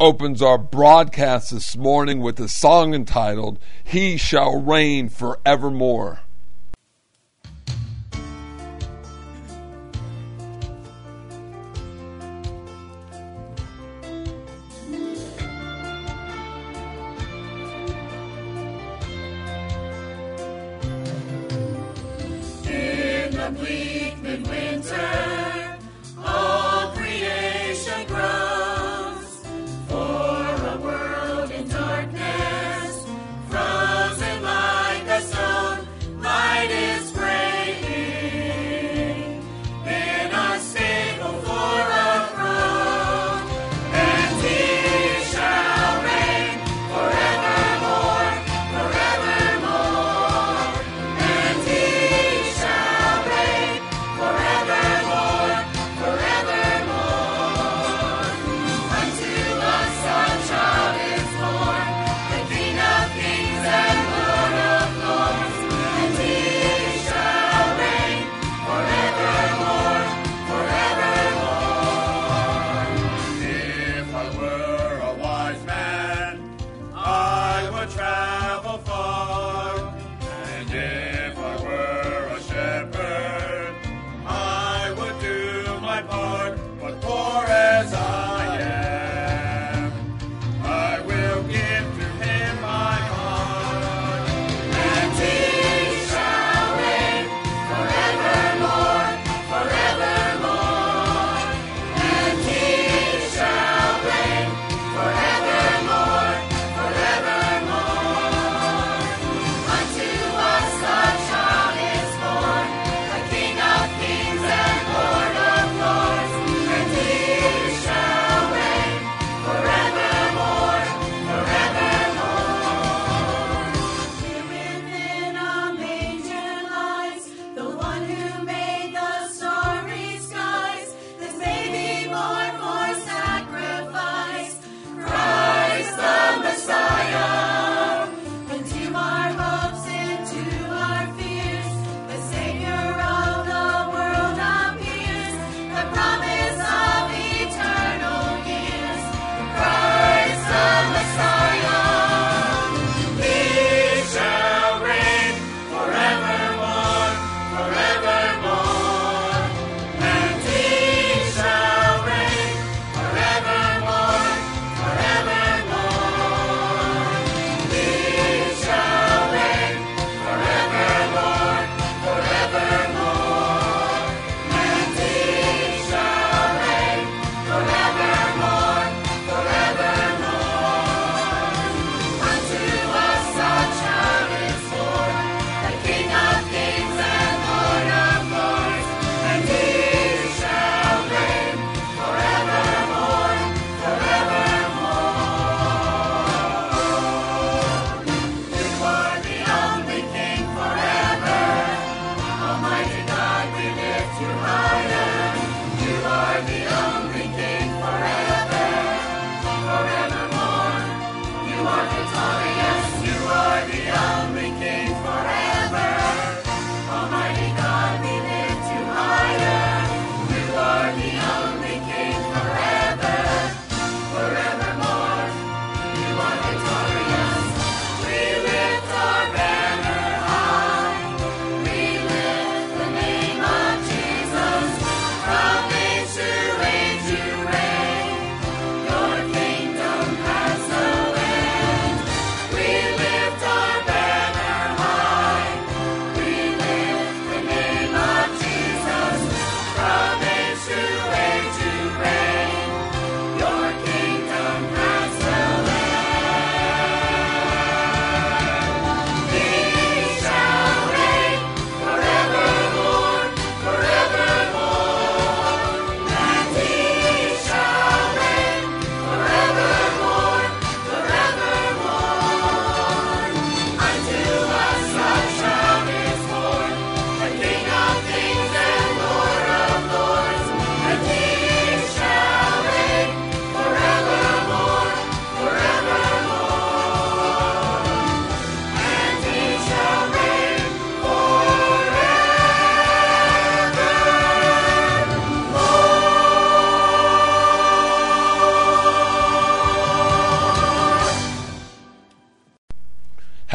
opens our broadcast this morning with a song entitled, He Shall Reign Forevermore.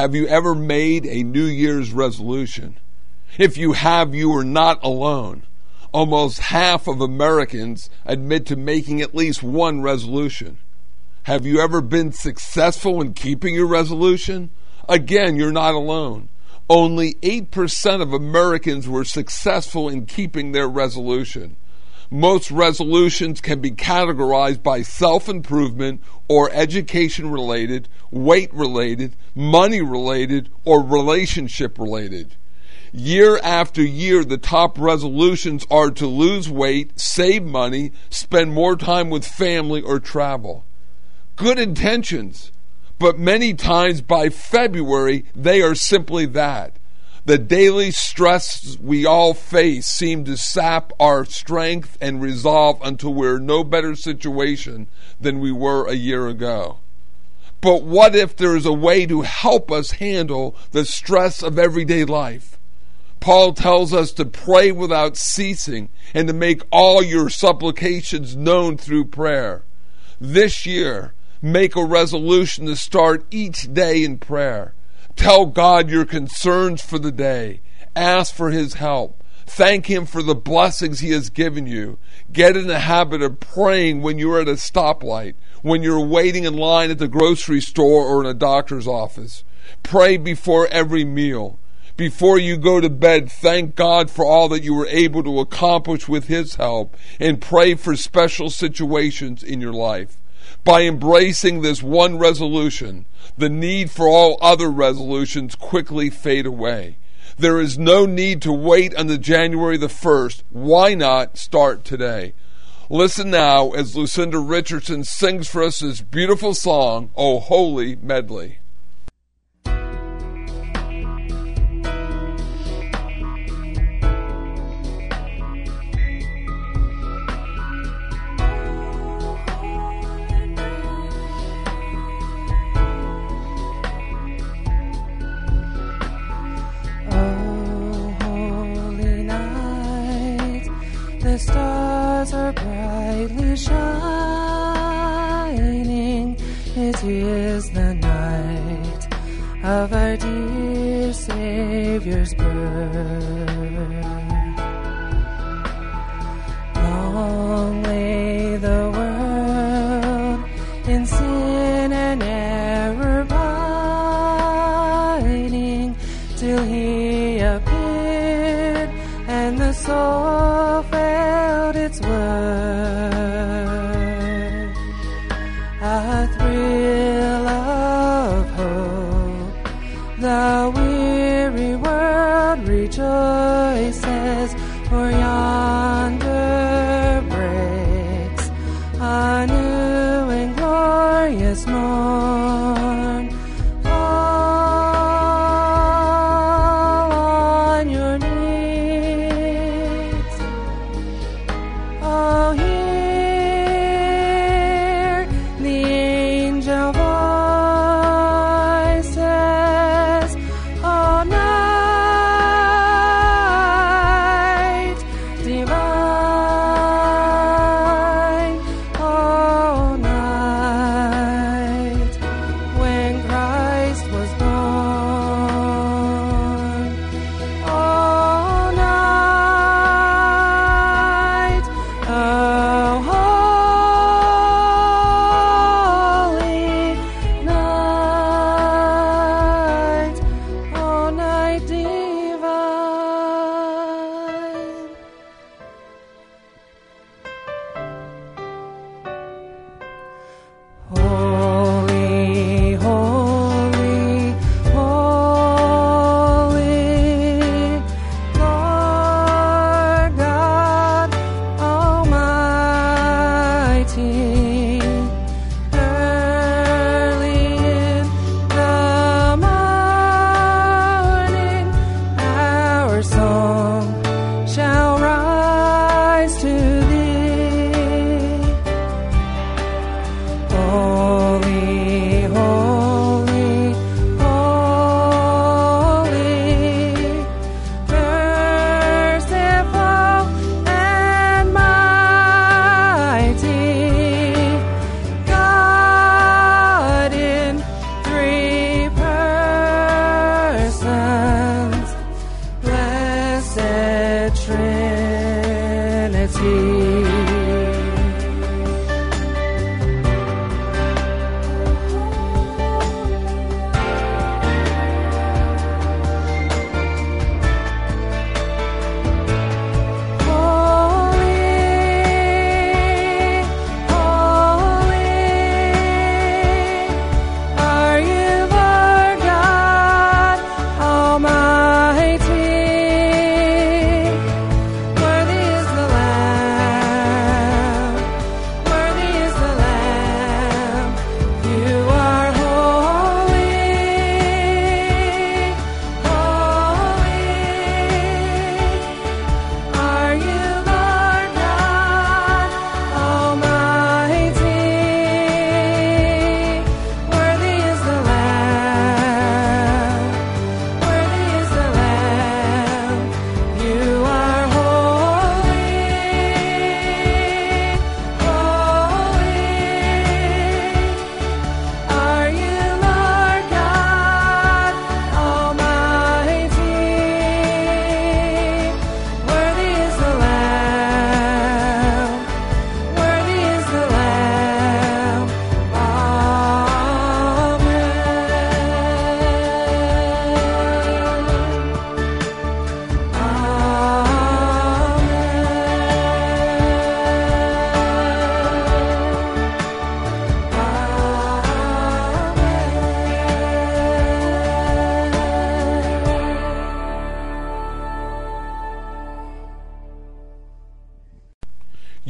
Have you ever made a New Year's resolution? If you have, you are not alone. Almost half of Americans admit to making at least one resolution. Have you ever been successful in keeping your resolution? Again, you're not alone. Only 8% of Americans were successful in keeping their resolution. Most resolutions can be categorized by self improvement or education related, weight related, money related, or relationship related. Year after year, the top resolutions are to lose weight, save money, spend more time with family, or travel. Good intentions, but many times by February, they are simply that. The daily stress we all face seem to sap our strength and resolve until we're in no better situation than we were a year ago. But what if there is a way to help us handle the stress of everyday life? Paul tells us to pray without ceasing and to make all your supplications known through prayer. This year, make a resolution to start each day in prayer. Tell God your concerns for the day. Ask for His help. Thank Him for the blessings He has given you. Get in the habit of praying when you're at a stoplight, when you're waiting in line at the grocery store or in a doctor's office. Pray before every meal before you go to bed, thank God for all that you were able to accomplish with His help and pray for special situations in your life. By embracing this one resolution, the need for all other resolutions quickly fade away. There is no need to wait until January the 1st. Why not start today? Listen now as Lucinda Richardson sings for us this beautiful song, O Holy Medley. And the soul felt its worth.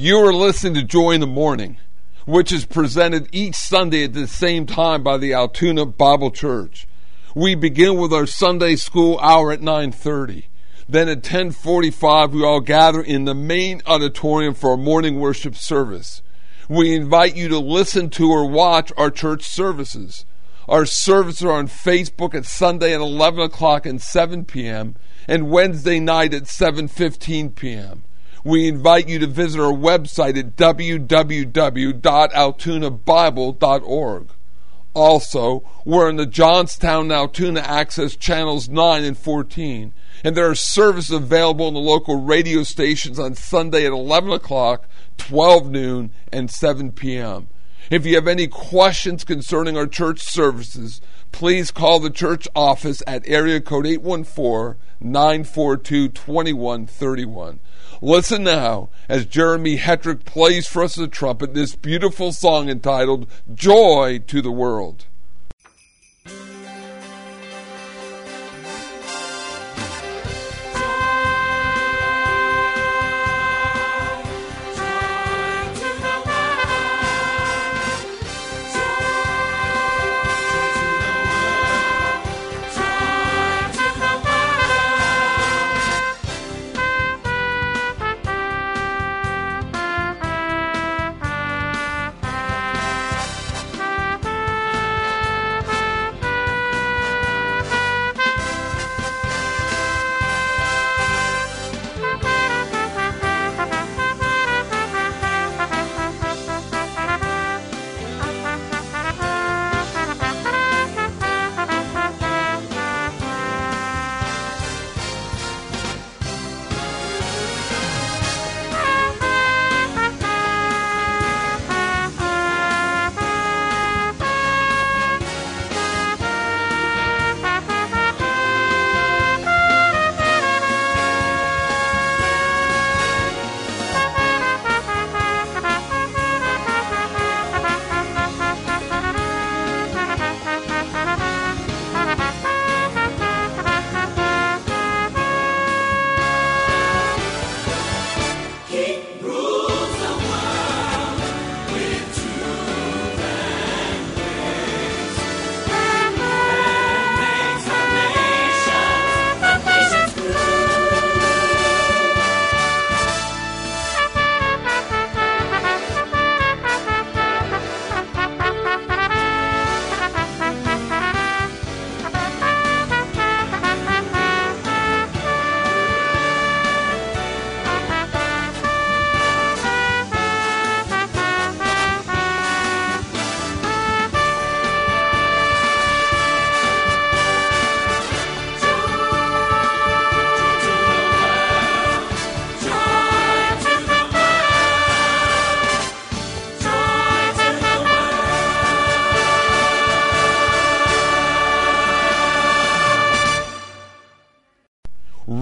You are listening to Joy in the Morning, which is presented each Sunday at the same time by the Altoona Bible Church. We begin with our Sunday school hour at 9:30. Then at 10:45 we all gather in the main auditorium for our morning worship service. We invite you to listen to or watch our church services. Our services are on Facebook at Sunday at 11 o'clock and 7 p.m. and Wednesday night at 7:15 p.m. We invite you to visit our website at www.altoonabible.org. Also, we're on the Johnstown Altoona Access Channels 9 and 14, and there are services available on the local radio stations on Sunday at 11 o'clock, 12 noon, and 7 p.m. If you have any questions concerning our church services, please call the church office at area code 814 942 2131. Listen now as Jeremy Hetrick plays for us the trumpet this beautiful song entitled Joy to the World.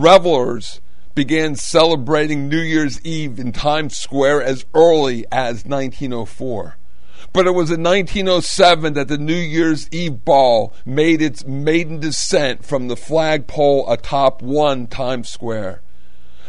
Revelers began celebrating New Year's Eve in Times Square as early as 1904. But it was in 1907 that the New Year's Eve ball made its maiden descent from the flagpole atop one Times Square.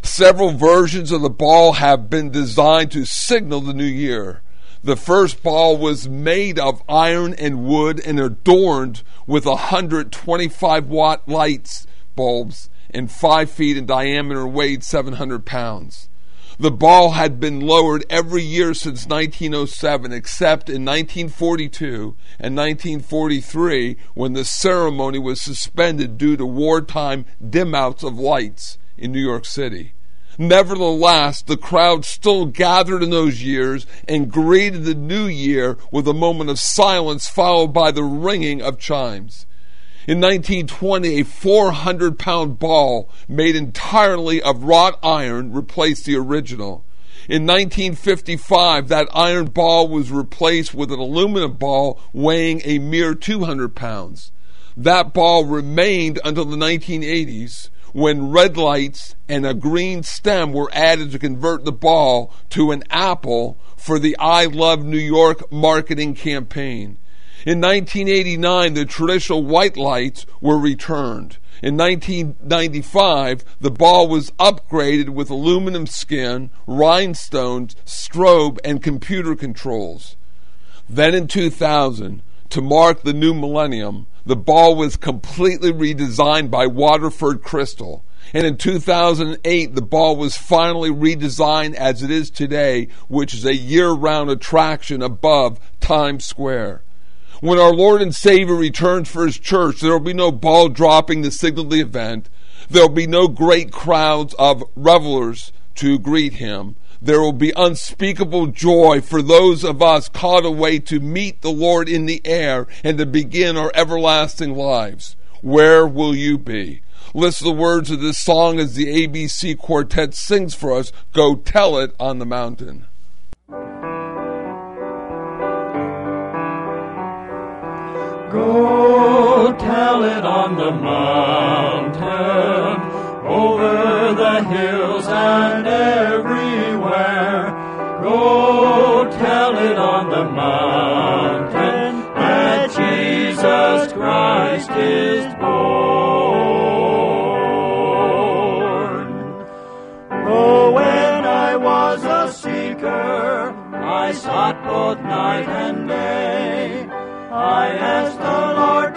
Several versions of the ball have been designed to signal the new year. The first ball was made of iron and wood and adorned with 125 watt lights bulbs and 5 feet in diameter weighed 700 pounds. The ball had been lowered every year since 1907, except in 1942 and 1943 when the ceremony was suspended due to wartime dim outs of lights in New York City. Nevertheless, the crowd still gathered in those years and greeted the new year with a moment of silence followed by the ringing of chimes. In 1920, a 400 pound ball made entirely of wrought iron replaced the original. In 1955, that iron ball was replaced with an aluminum ball weighing a mere 200 pounds. That ball remained until the 1980s when red lights and a green stem were added to convert the ball to an apple for the I Love New York marketing campaign. In 1989, the traditional white lights were returned. In 1995, the ball was upgraded with aluminum skin, rhinestones, strobe, and computer controls. Then in 2000, to mark the new millennium, the ball was completely redesigned by Waterford Crystal. And in 2008, the ball was finally redesigned as it is today, which is a year round attraction above Times Square. When our Lord and Savior returns for his church, there will be no ball dropping to signal the event. There will be no great crowds of revelers to greet him. There will be unspeakable joy for those of us caught away to meet the Lord in the air and to begin our everlasting lives. Where will you be? Listen to the words of this song as the ABC Quartet sings for us Go Tell It on the Mountain. Go tell it on the mountain, over the hills and everywhere. Go tell it on the mountain that Jesus Christ is born. Oh, when I was a seeker, I sought both night and day. I asked the Lord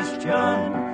a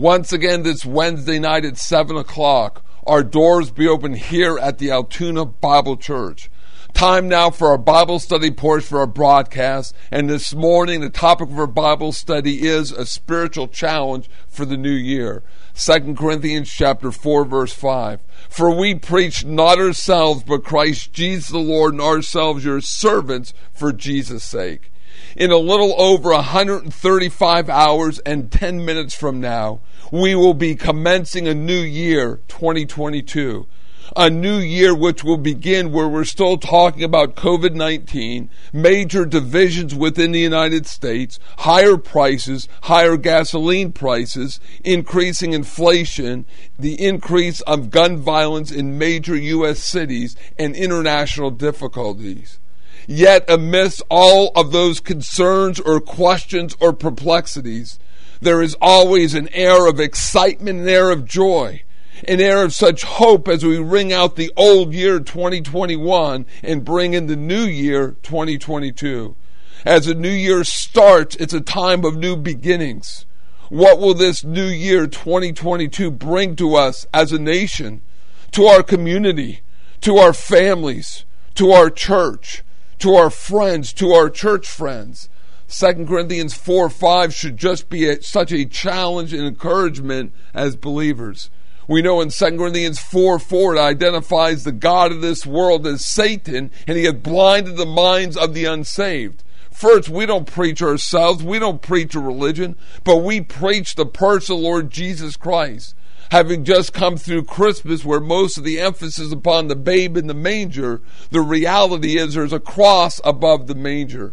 Once again this Wednesday night at 7 o'clock. Our doors be open here at the Altoona Bible Church. Time now for our Bible study portion for our broadcast. And this morning, the topic of our Bible study is a spiritual challenge for the new year. 2 Corinthians chapter 4 verse 5. For we preach not ourselves, but Christ Jesus the Lord, and ourselves your servants for Jesus' sake. In a little over 135 hours and 10 minutes from now, we will be commencing a new year, 2022. a new year which will begin where we're still talking about COVID 19, major divisions within the United States, higher prices, higher gasoline prices, increasing inflation, the increase of gun violence in major U.S. cities, and international difficulties. Yet, amidst all of those concerns or questions or perplexities, there is always an air of excitement, an air of joy an air of such hope as we ring out the old year 2021 and bring in the new year 2022. As a new year starts, it's a time of new beginnings. What will this new year 2022 bring to us as a nation, to our community, to our families, to our church, to our friends, to our church friends? 2 Corinthians 4 5 should just be a, such a challenge and encouragement as believers. We know in 2 Corinthians 4 4 it identifies the God of this world as Satan, and he had blinded the minds of the unsaved. First, we don't preach ourselves, we don't preach a religion, but we preach the person Lord Jesus Christ. Having just come through Christmas, where most of the emphasis is upon the babe in the manger, the reality is there's a cross above the manger.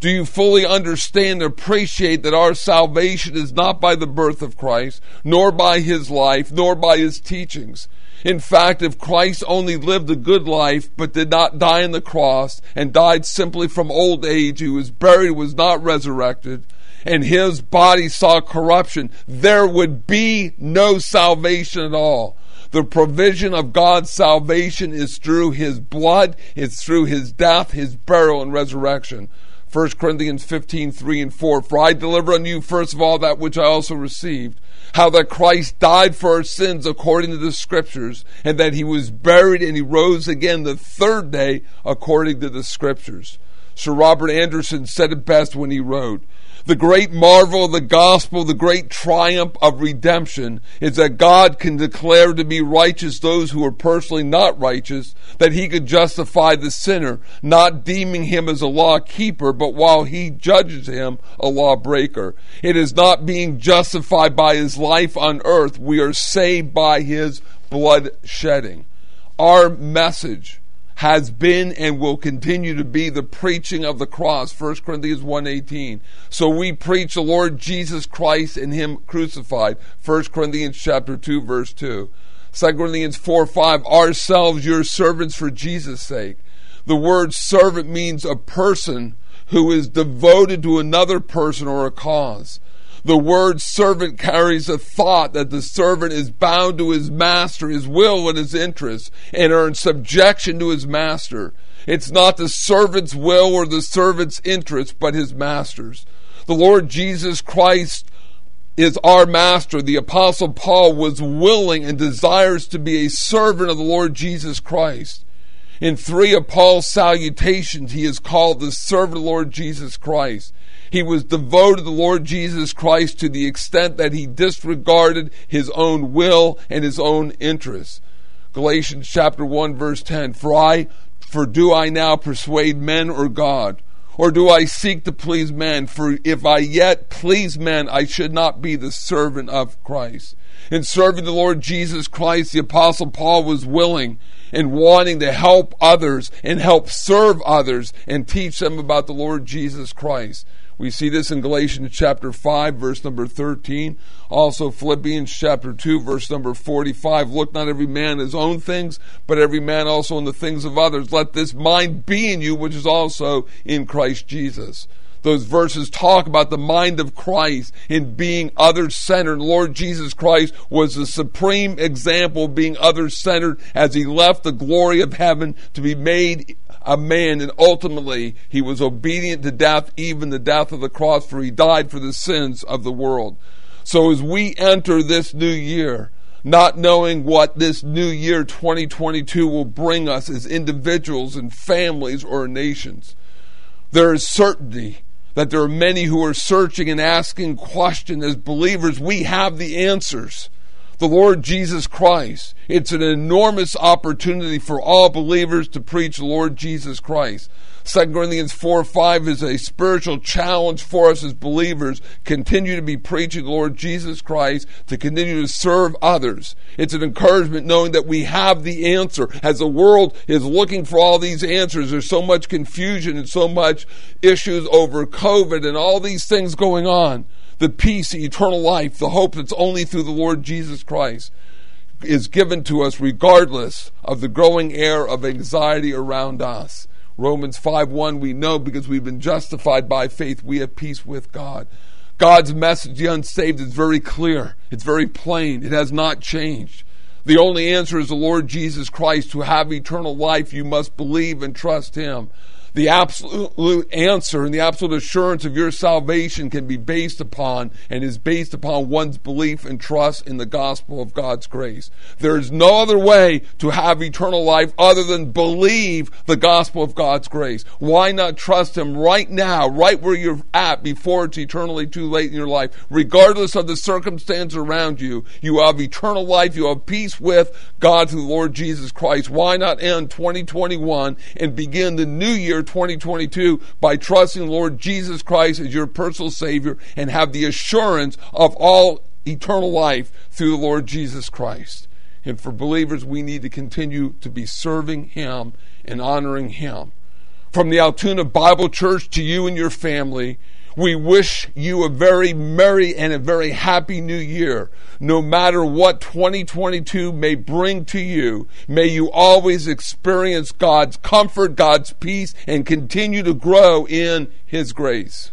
Do you fully understand and appreciate that our salvation is not by the birth of Christ, nor by his life, nor by his teachings? In fact, if Christ only lived a good life but did not die on the cross and died simply from old age, he was buried, was not resurrected, and his body saw corruption, there would be no salvation at all. The provision of God's salvation is through his blood, it's through his death, his burial, and resurrection. 1 Corinthians 15, 3 and 4. For I deliver unto you first of all that which I also received, how that Christ died for our sins according to the Scriptures, and that he was buried and he rose again the third day according to the Scriptures. Sir Robert Anderson said it best when he wrote, the great marvel of the gospel, the great triumph of redemption is that God can declare to be righteous those who are personally not righteous, that he could justify the sinner, not deeming him as a law keeper, but while he judges him, a lawbreaker. It is not being justified by his life on earth. We are saved by his blood shedding. Our message has been and will continue to be the preaching of the cross 1 corinthians 1.18 so we preach the lord jesus christ and him crucified 1 corinthians chapter 2 verse 2 2 corinthians 4 5 ourselves your servants for jesus sake. The word servant means a person who is devoted to another person or a cause the word servant carries a thought that the servant is bound to his master, his will, and his interests, and are in subjection to his master. It's not the servant's will or the servant's interests, but his master's. The Lord Jesus Christ is our master. The Apostle Paul was willing and desires to be a servant of the Lord Jesus Christ. In three of Paul's salutations, he is called the servant of the Lord Jesus Christ. He was devoted to the Lord Jesus Christ to the extent that he disregarded his own will and his own interests. Galatians chapter 1 verse 10, for I, for do I now persuade men or God? Or do I seek to please men? For if I yet please men, I should not be the servant of Christ. In serving the Lord Jesus Christ, the Apostle Paul was willing and wanting to help others and help serve others and teach them about the Lord Jesus Christ. We see this in Galatians chapter 5, verse number 13. Also, Philippians chapter 2, verse number 45. Look not every man his own things, but every man also in the things of others. Let this mind be in you, which is also in Christ Jesus. Those verses talk about the mind of Christ in being other centered. Lord Jesus Christ was the supreme example of being other centered as he left the glory of heaven to be made a man, and ultimately he was obedient to death, even the death of the cross, for he died for the sins of the world. So as we enter this new year, not knowing what this new year 2022 will bring us as individuals and families or nations, there is certainty that there are many who are searching and asking questions as believers. We have the answers. The Lord Jesus Christ. It's an enormous opportunity for all believers to preach Lord Jesus Christ. 2 Corinthians 4 5 is a spiritual challenge for us as believers. Continue to be preaching the Lord Jesus Christ, to continue to serve others. It's an encouragement knowing that we have the answer. As the world is looking for all these answers, there's so much confusion and so much issues over COVID and all these things going on. The peace, the eternal life, the hope that's only through the Lord Jesus Christ is given to us regardless of the growing air of anxiety around us. Romans 5 1, we know because we've been justified by faith, we have peace with God. God's message, to the unsaved, is very clear. It's very plain. It has not changed. The only answer is the Lord Jesus Christ. To have eternal life, you must believe and trust Him the absolute answer and the absolute assurance of your salvation can be based upon and is based upon one's belief and trust in the gospel of God's grace. There is no other way to have eternal life other than believe the gospel of God's grace. Why not trust Him right now, right where you're at before it's eternally too late in your life? Regardless of the circumstance around you, you have eternal life, you have peace with God through the Lord Jesus Christ. Why not end 2021 and begin the new year 2022 by trusting Lord Jesus Christ as your personal Savior and have the assurance of all eternal life through the Lord Jesus Christ. And for believers, we need to continue to be serving Him and honoring Him. From the Altoona Bible Church to you and your family, we wish you a very merry and a very happy new year. No matter what 2022 may bring to you, may you always experience God's comfort, God's peace, and continue to grow in His grace.